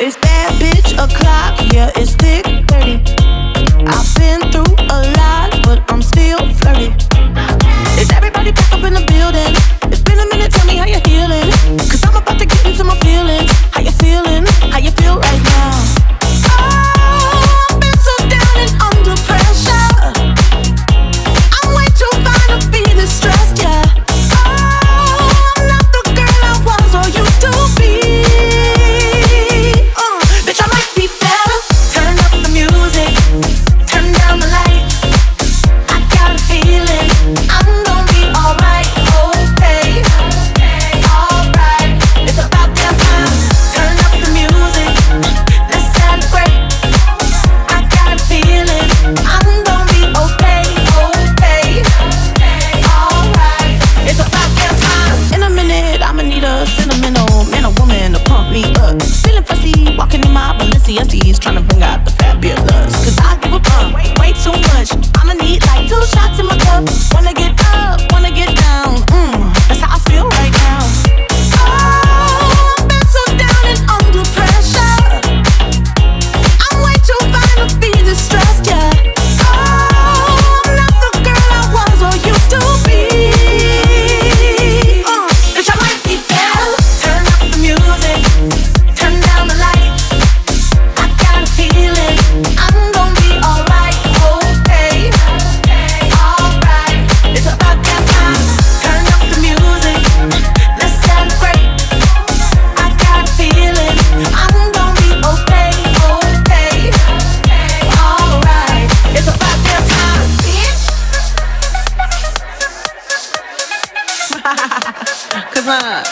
it's bad bitch o'clock, yeah, it's thick 30. I've been up, wanna get Okay.